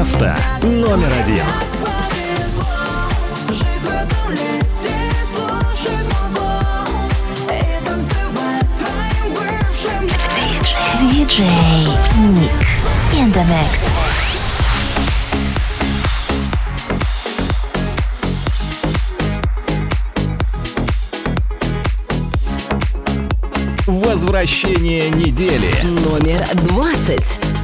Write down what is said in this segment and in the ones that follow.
Место номер один. Диджей Ник in the mix. Возвращение недели. Номер двадцать.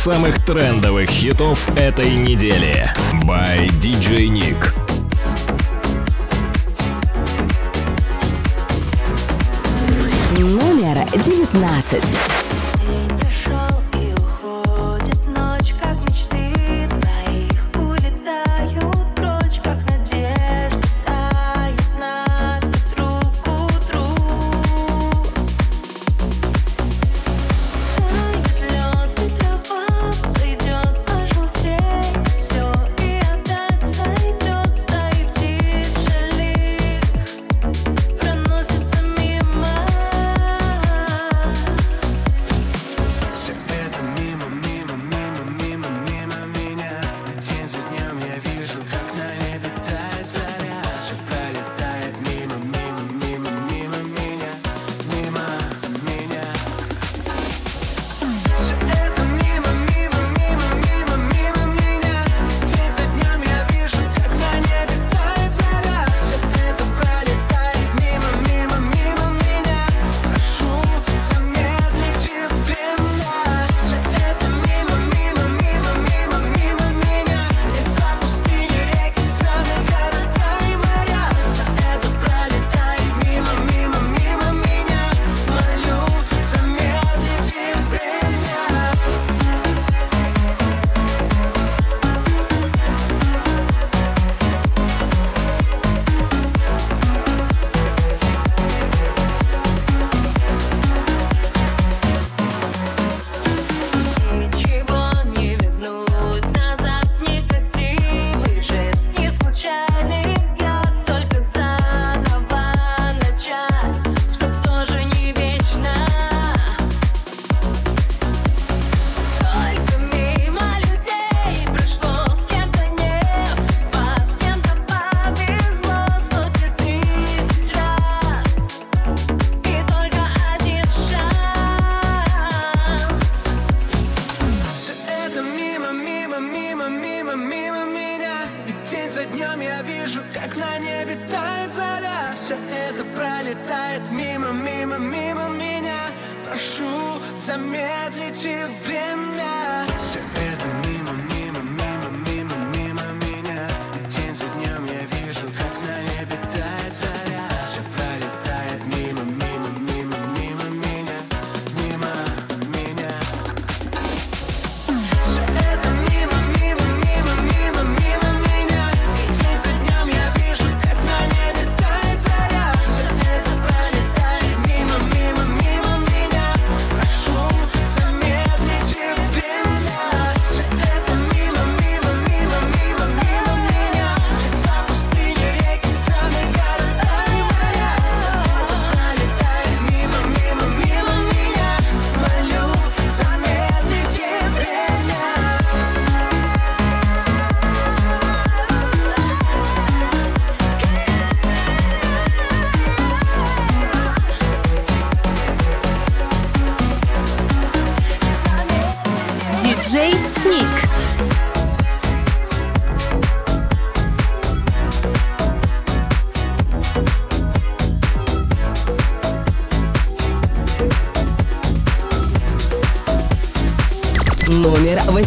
самых трендовых хитов этой недели. By DJ Nick. Номер девятнадцать.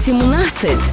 17.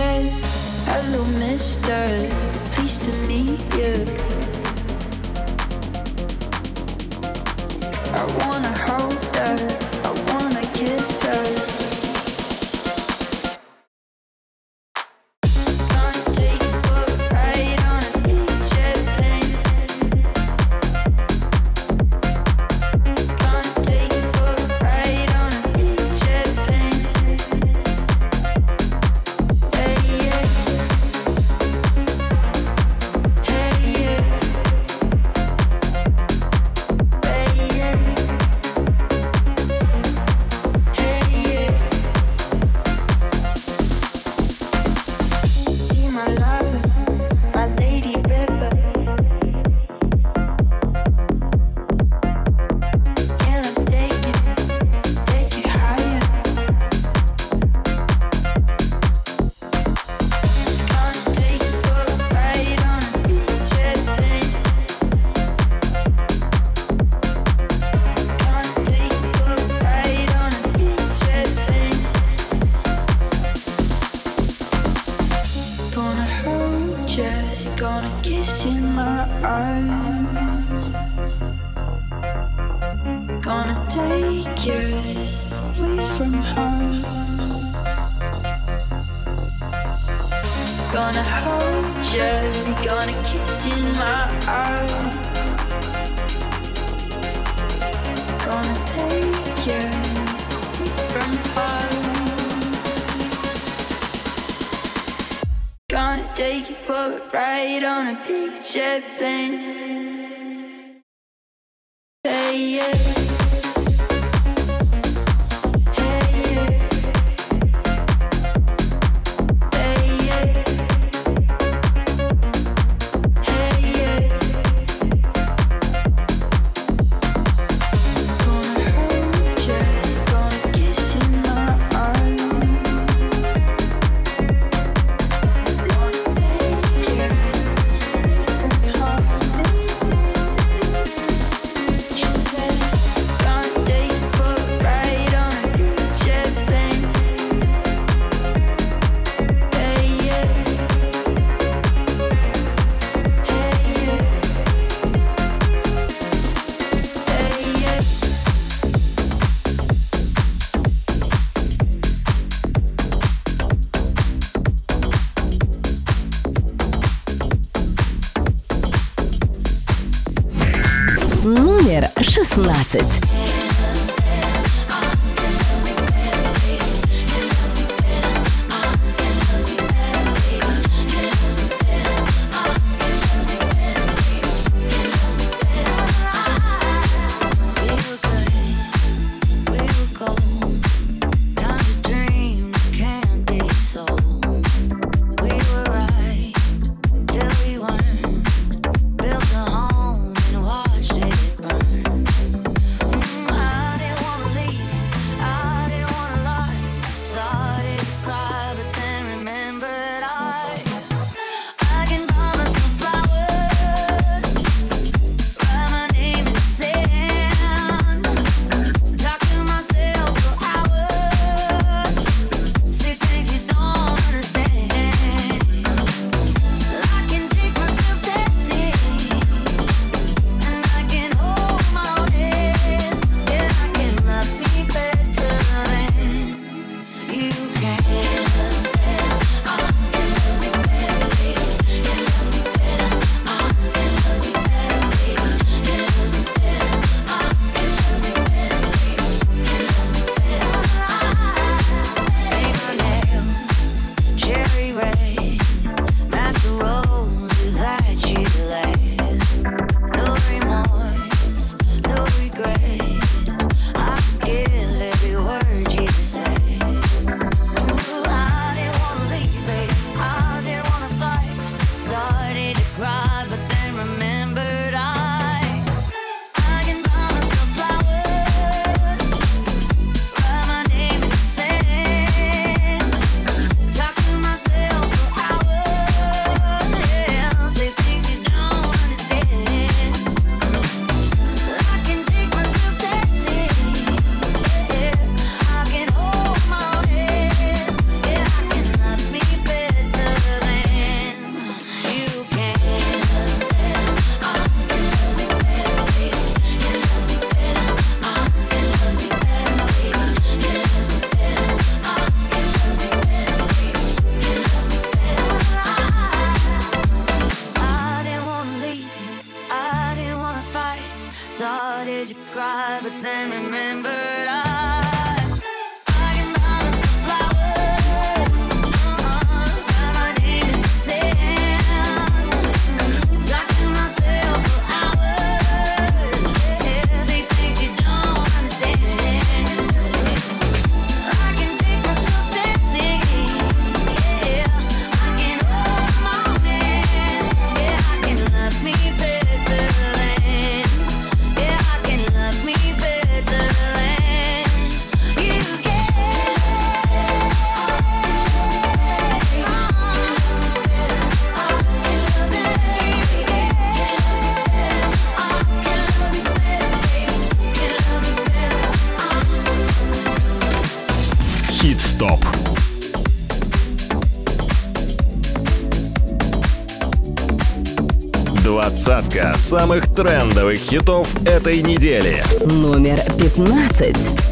самых трендовых хитов этой недели. Номер 15.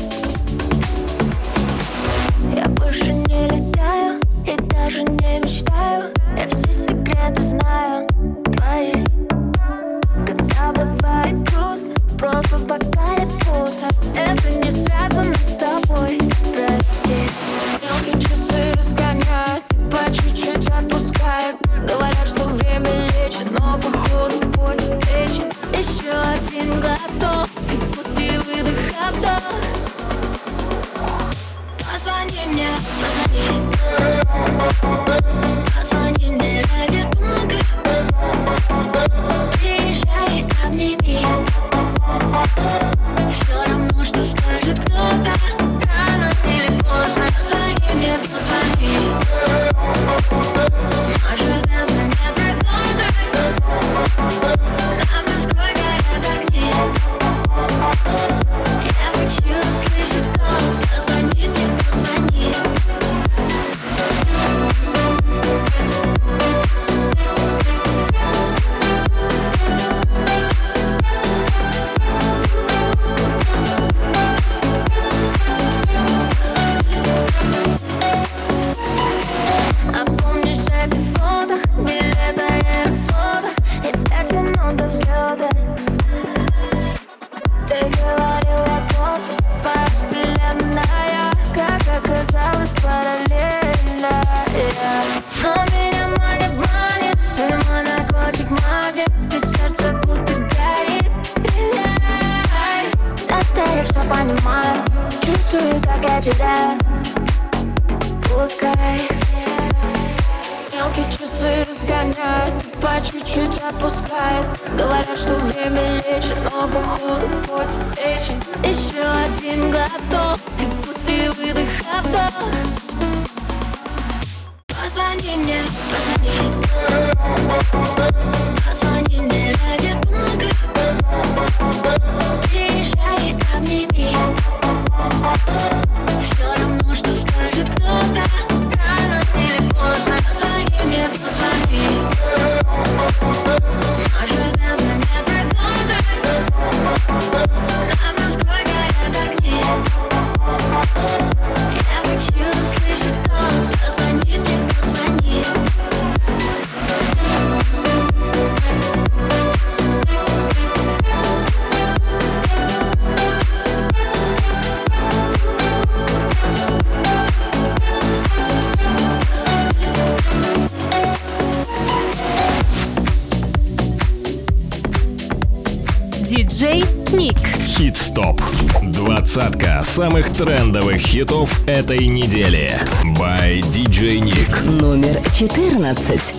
Диджей Ник. Хит-стоп. Двадцатка самых трендовых хитов этой недели. By DJ Ник. Номер четырнадцать.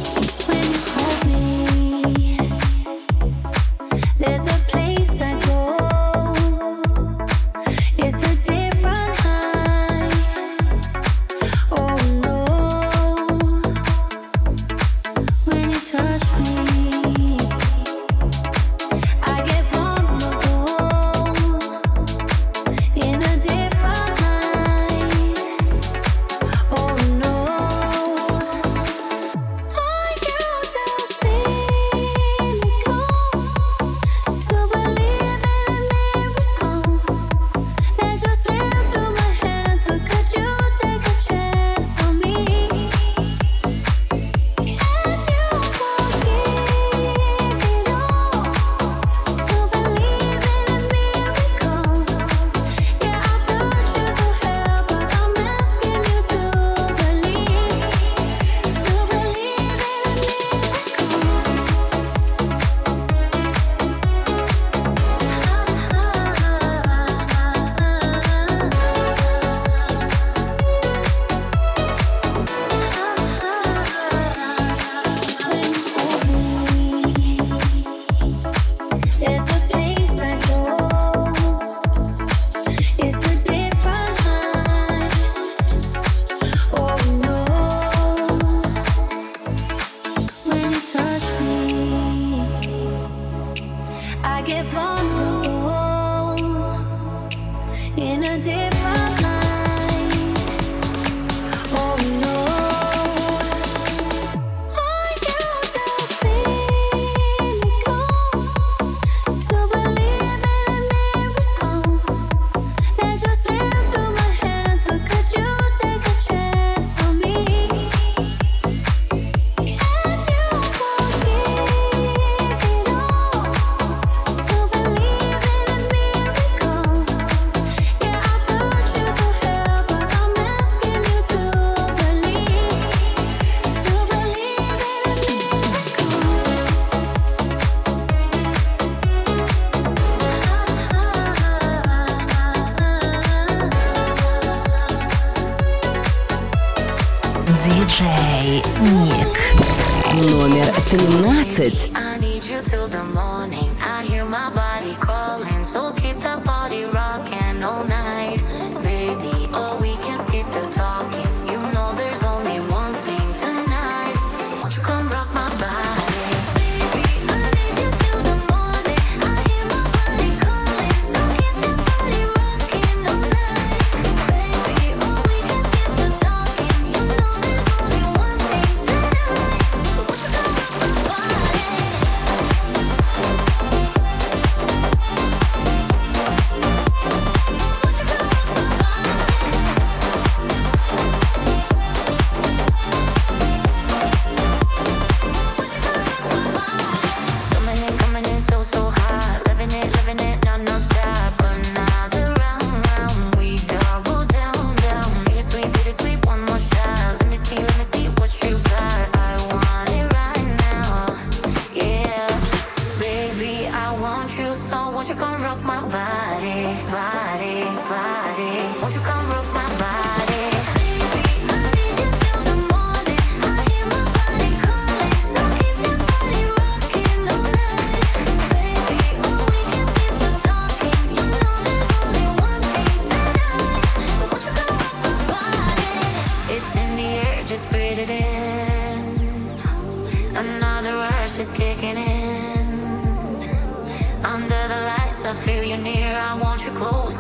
my body.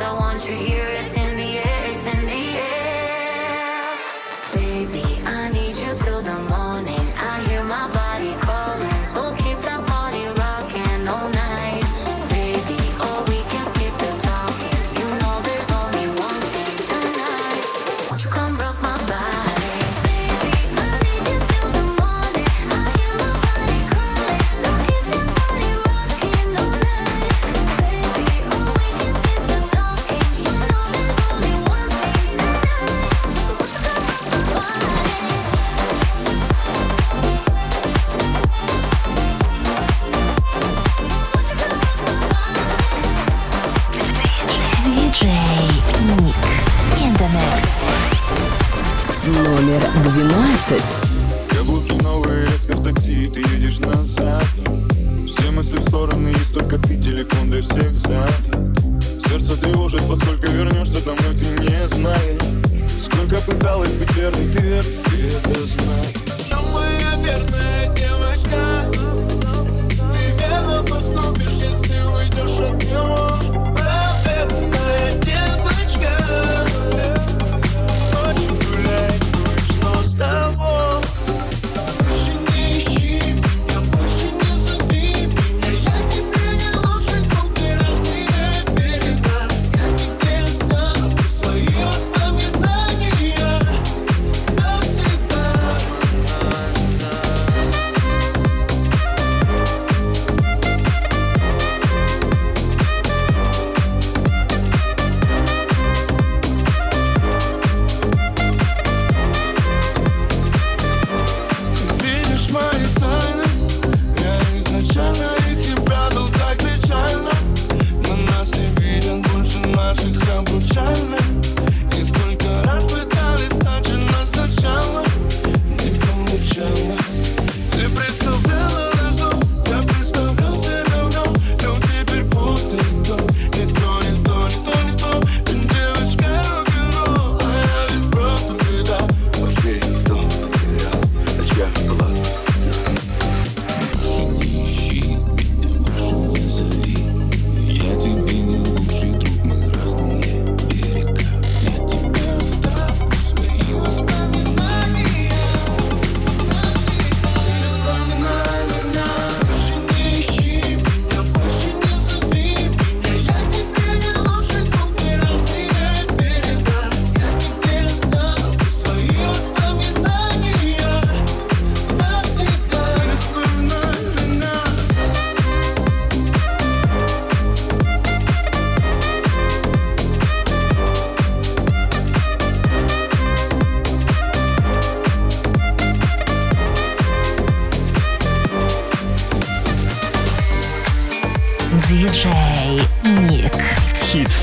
I want you here. It's in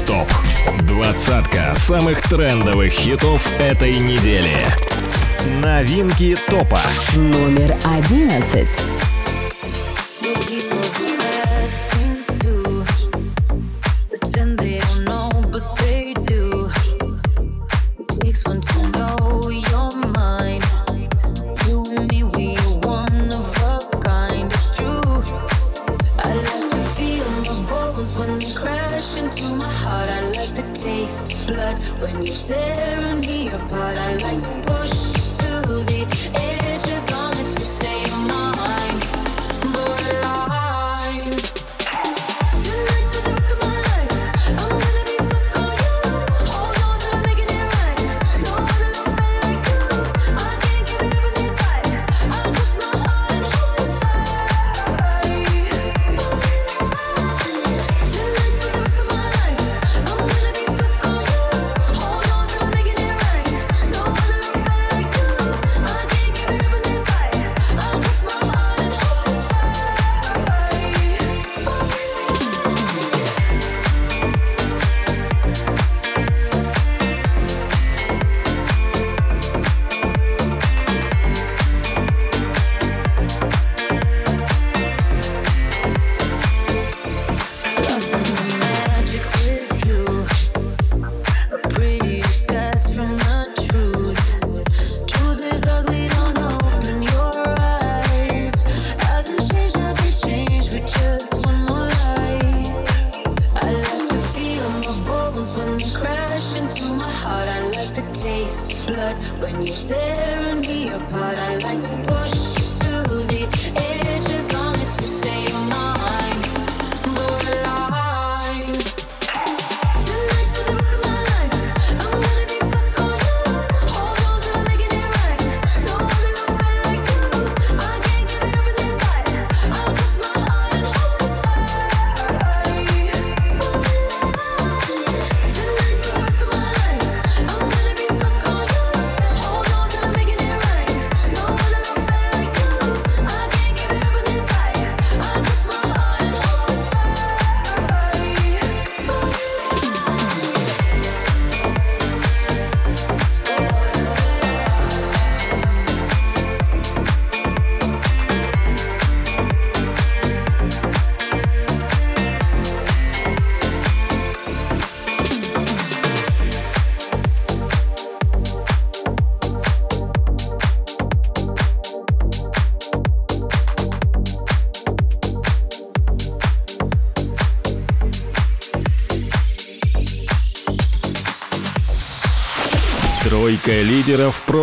ТОП. Двадцатка самых трендовых хитов этой недели. Новинки ТОПа. Номер одиннадцать.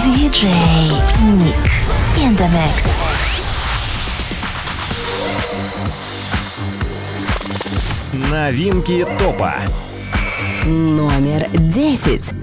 DJ Nick in the. Новинки топа. Номер десять.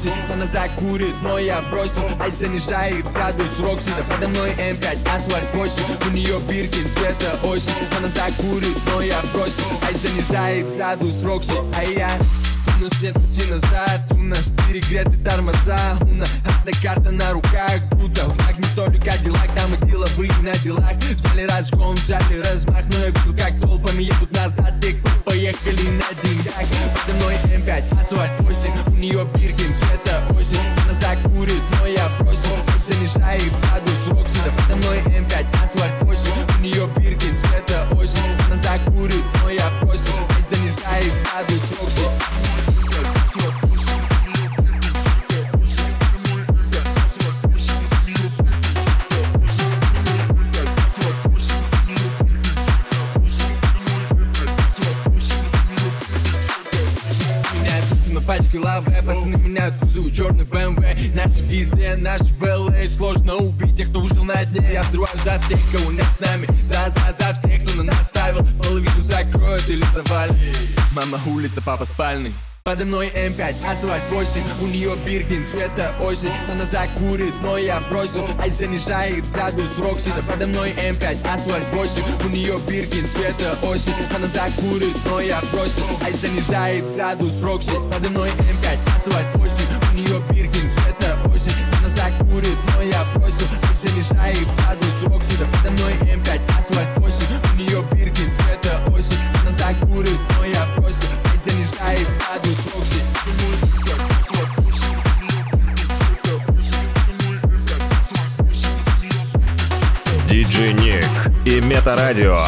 Осень Она закурит, но я бросил. Ай занижает градус Рокси Да подо мной М5, асфальт 8 У нее Биркин, цвета осень. Она закурит, но я бросил. Ай занижает градус Рокси А я у нас нет пути назад. У нас перегреты тормоза У нас одна карта на руках. Круто, в магнитоле Кадиллак Там и деловые на делах. Взяли разгон, взяли размах Но я видел, как толпами едут назад. И кто поехали на деньгах Подо мной М5, асфальт 8 У нее Биркин, цвета осень. Она закурит, но я бросил На пачке лаве Пацаны меняют кузовы черный BMW Наши везде, наши в LA Сложно убить тех, кто ушел на дне. Я взрываю за всех, кого нет с нами. За, за, за всех, кто на нас ставил. Половину закроют или завалит Мама улица, папа спальный Подо мной М5, асфальт 8 У нее Биркин, цвета осень. Она закурит, но я бросил Ай занижает градус Рокси. Да подо мной М5, асфальт 8 У нее Биркин, цвета осень. Она закурит, но я бросил Ай занижает градус Рокси. Подо мной М5, асфальт 8 У нее Биркин, цвета осень. Она закурит, но я бросил Ай занижает градус Рокси. Да подо мной М5, асфальт 8 Диджей Ник и Метарадио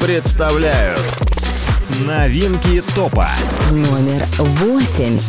представляют новинки топа. Номер восемь.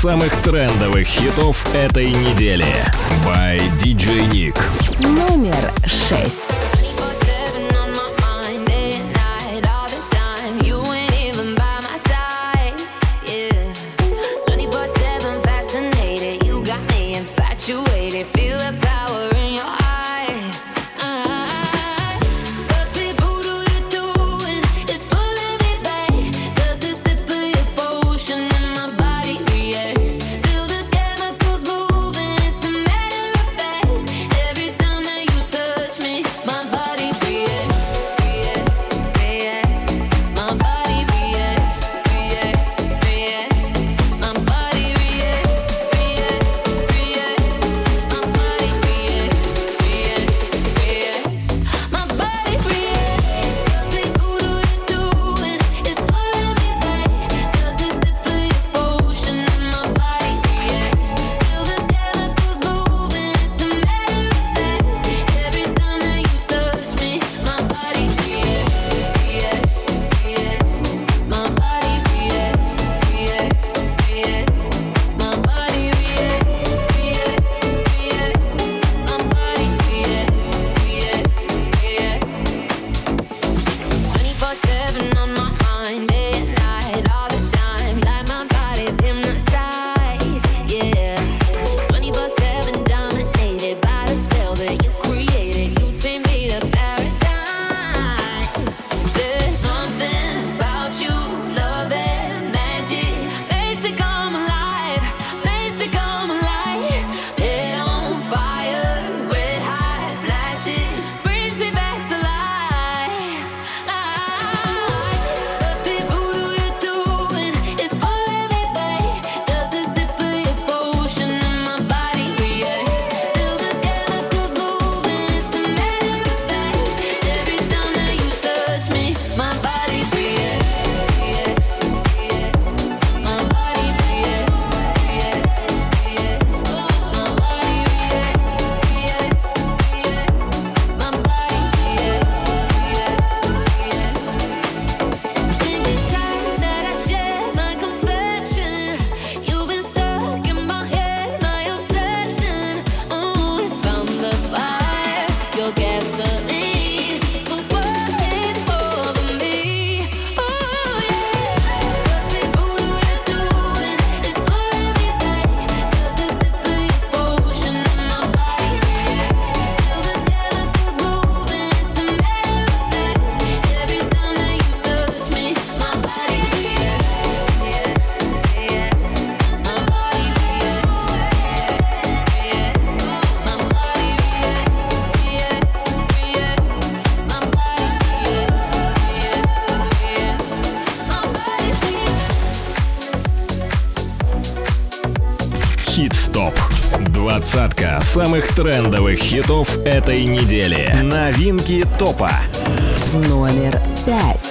самых трендовых хитов этой недели. By DJ Nick. Номер шесть. самых трендовых хитов этой недели. Новинки топа. Номер пять.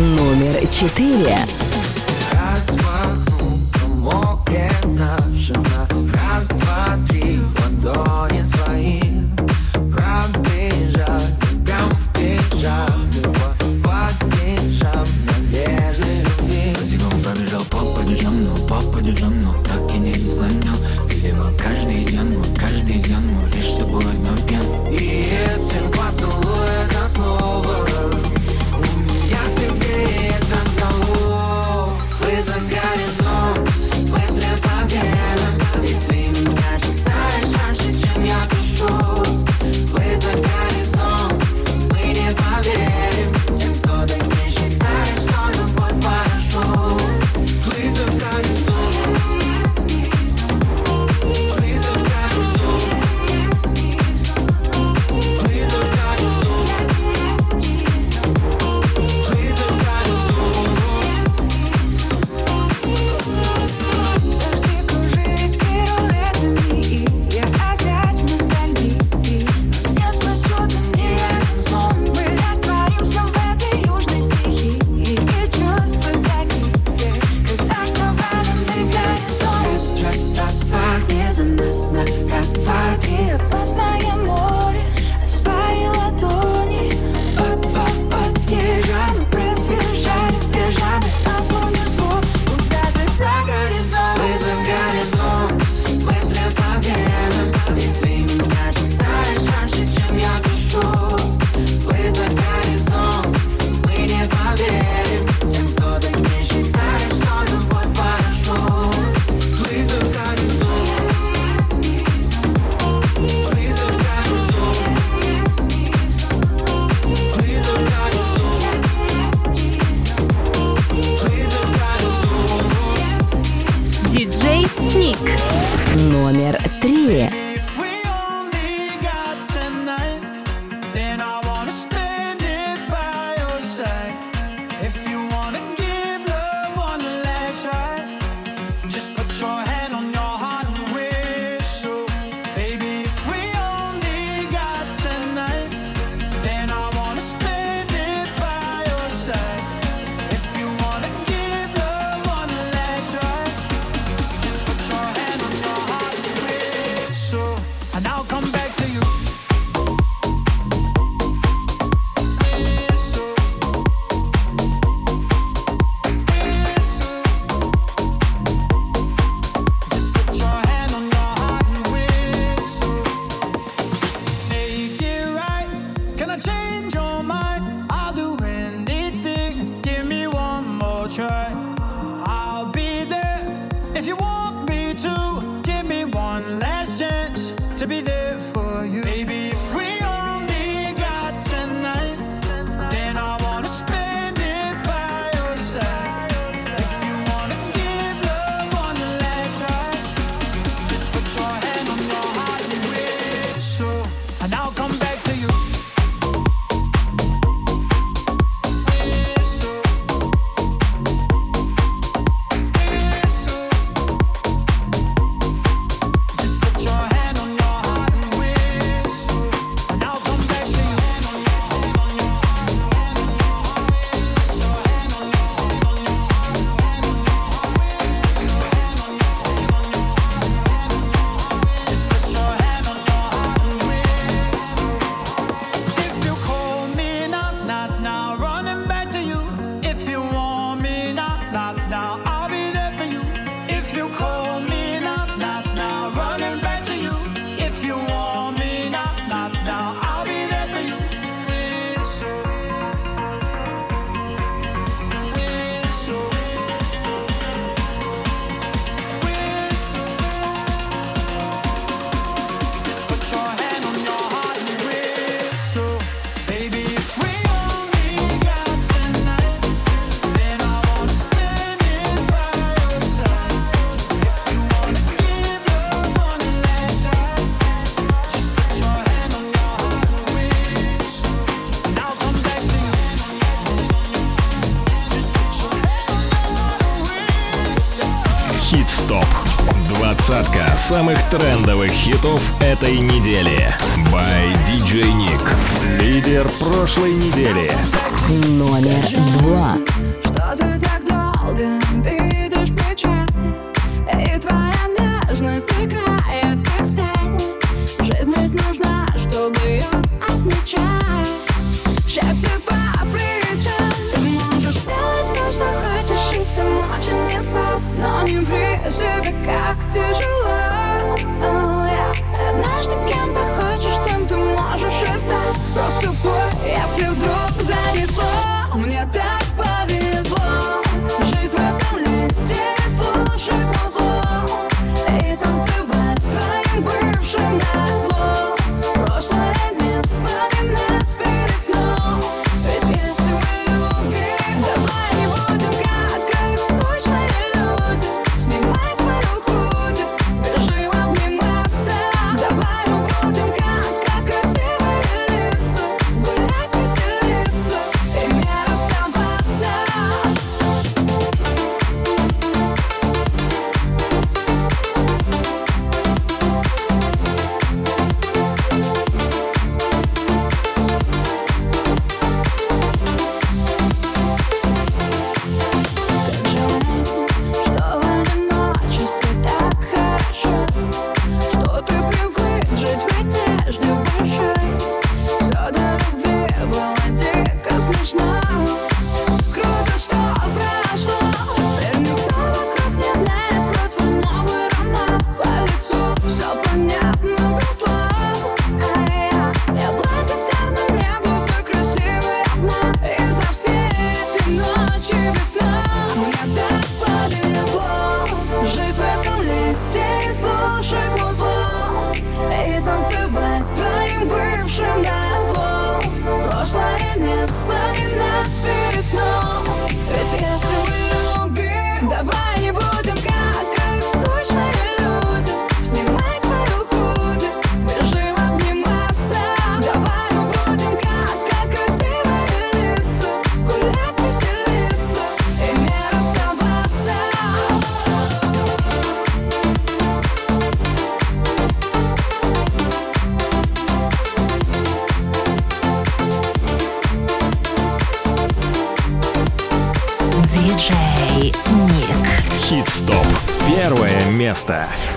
номер четыре. хитов этой недели. By DJ Nick. Лидер прошлой недели. Номер два. Costa.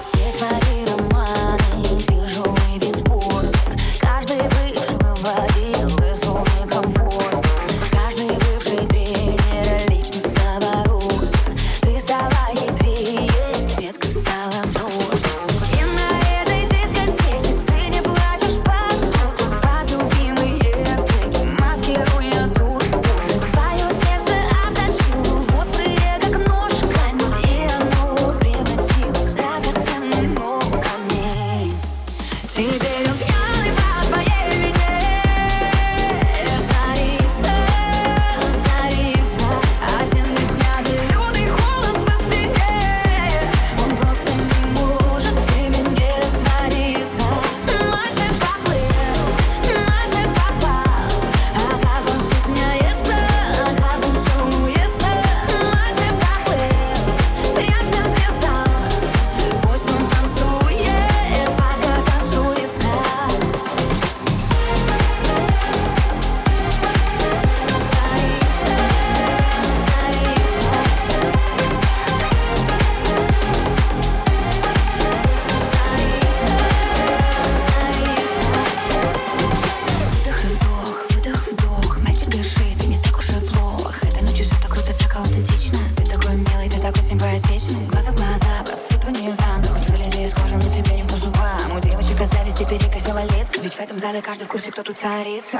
Теперь я косила лица Ведь в этом зале каждый в курсе, кто тут царица.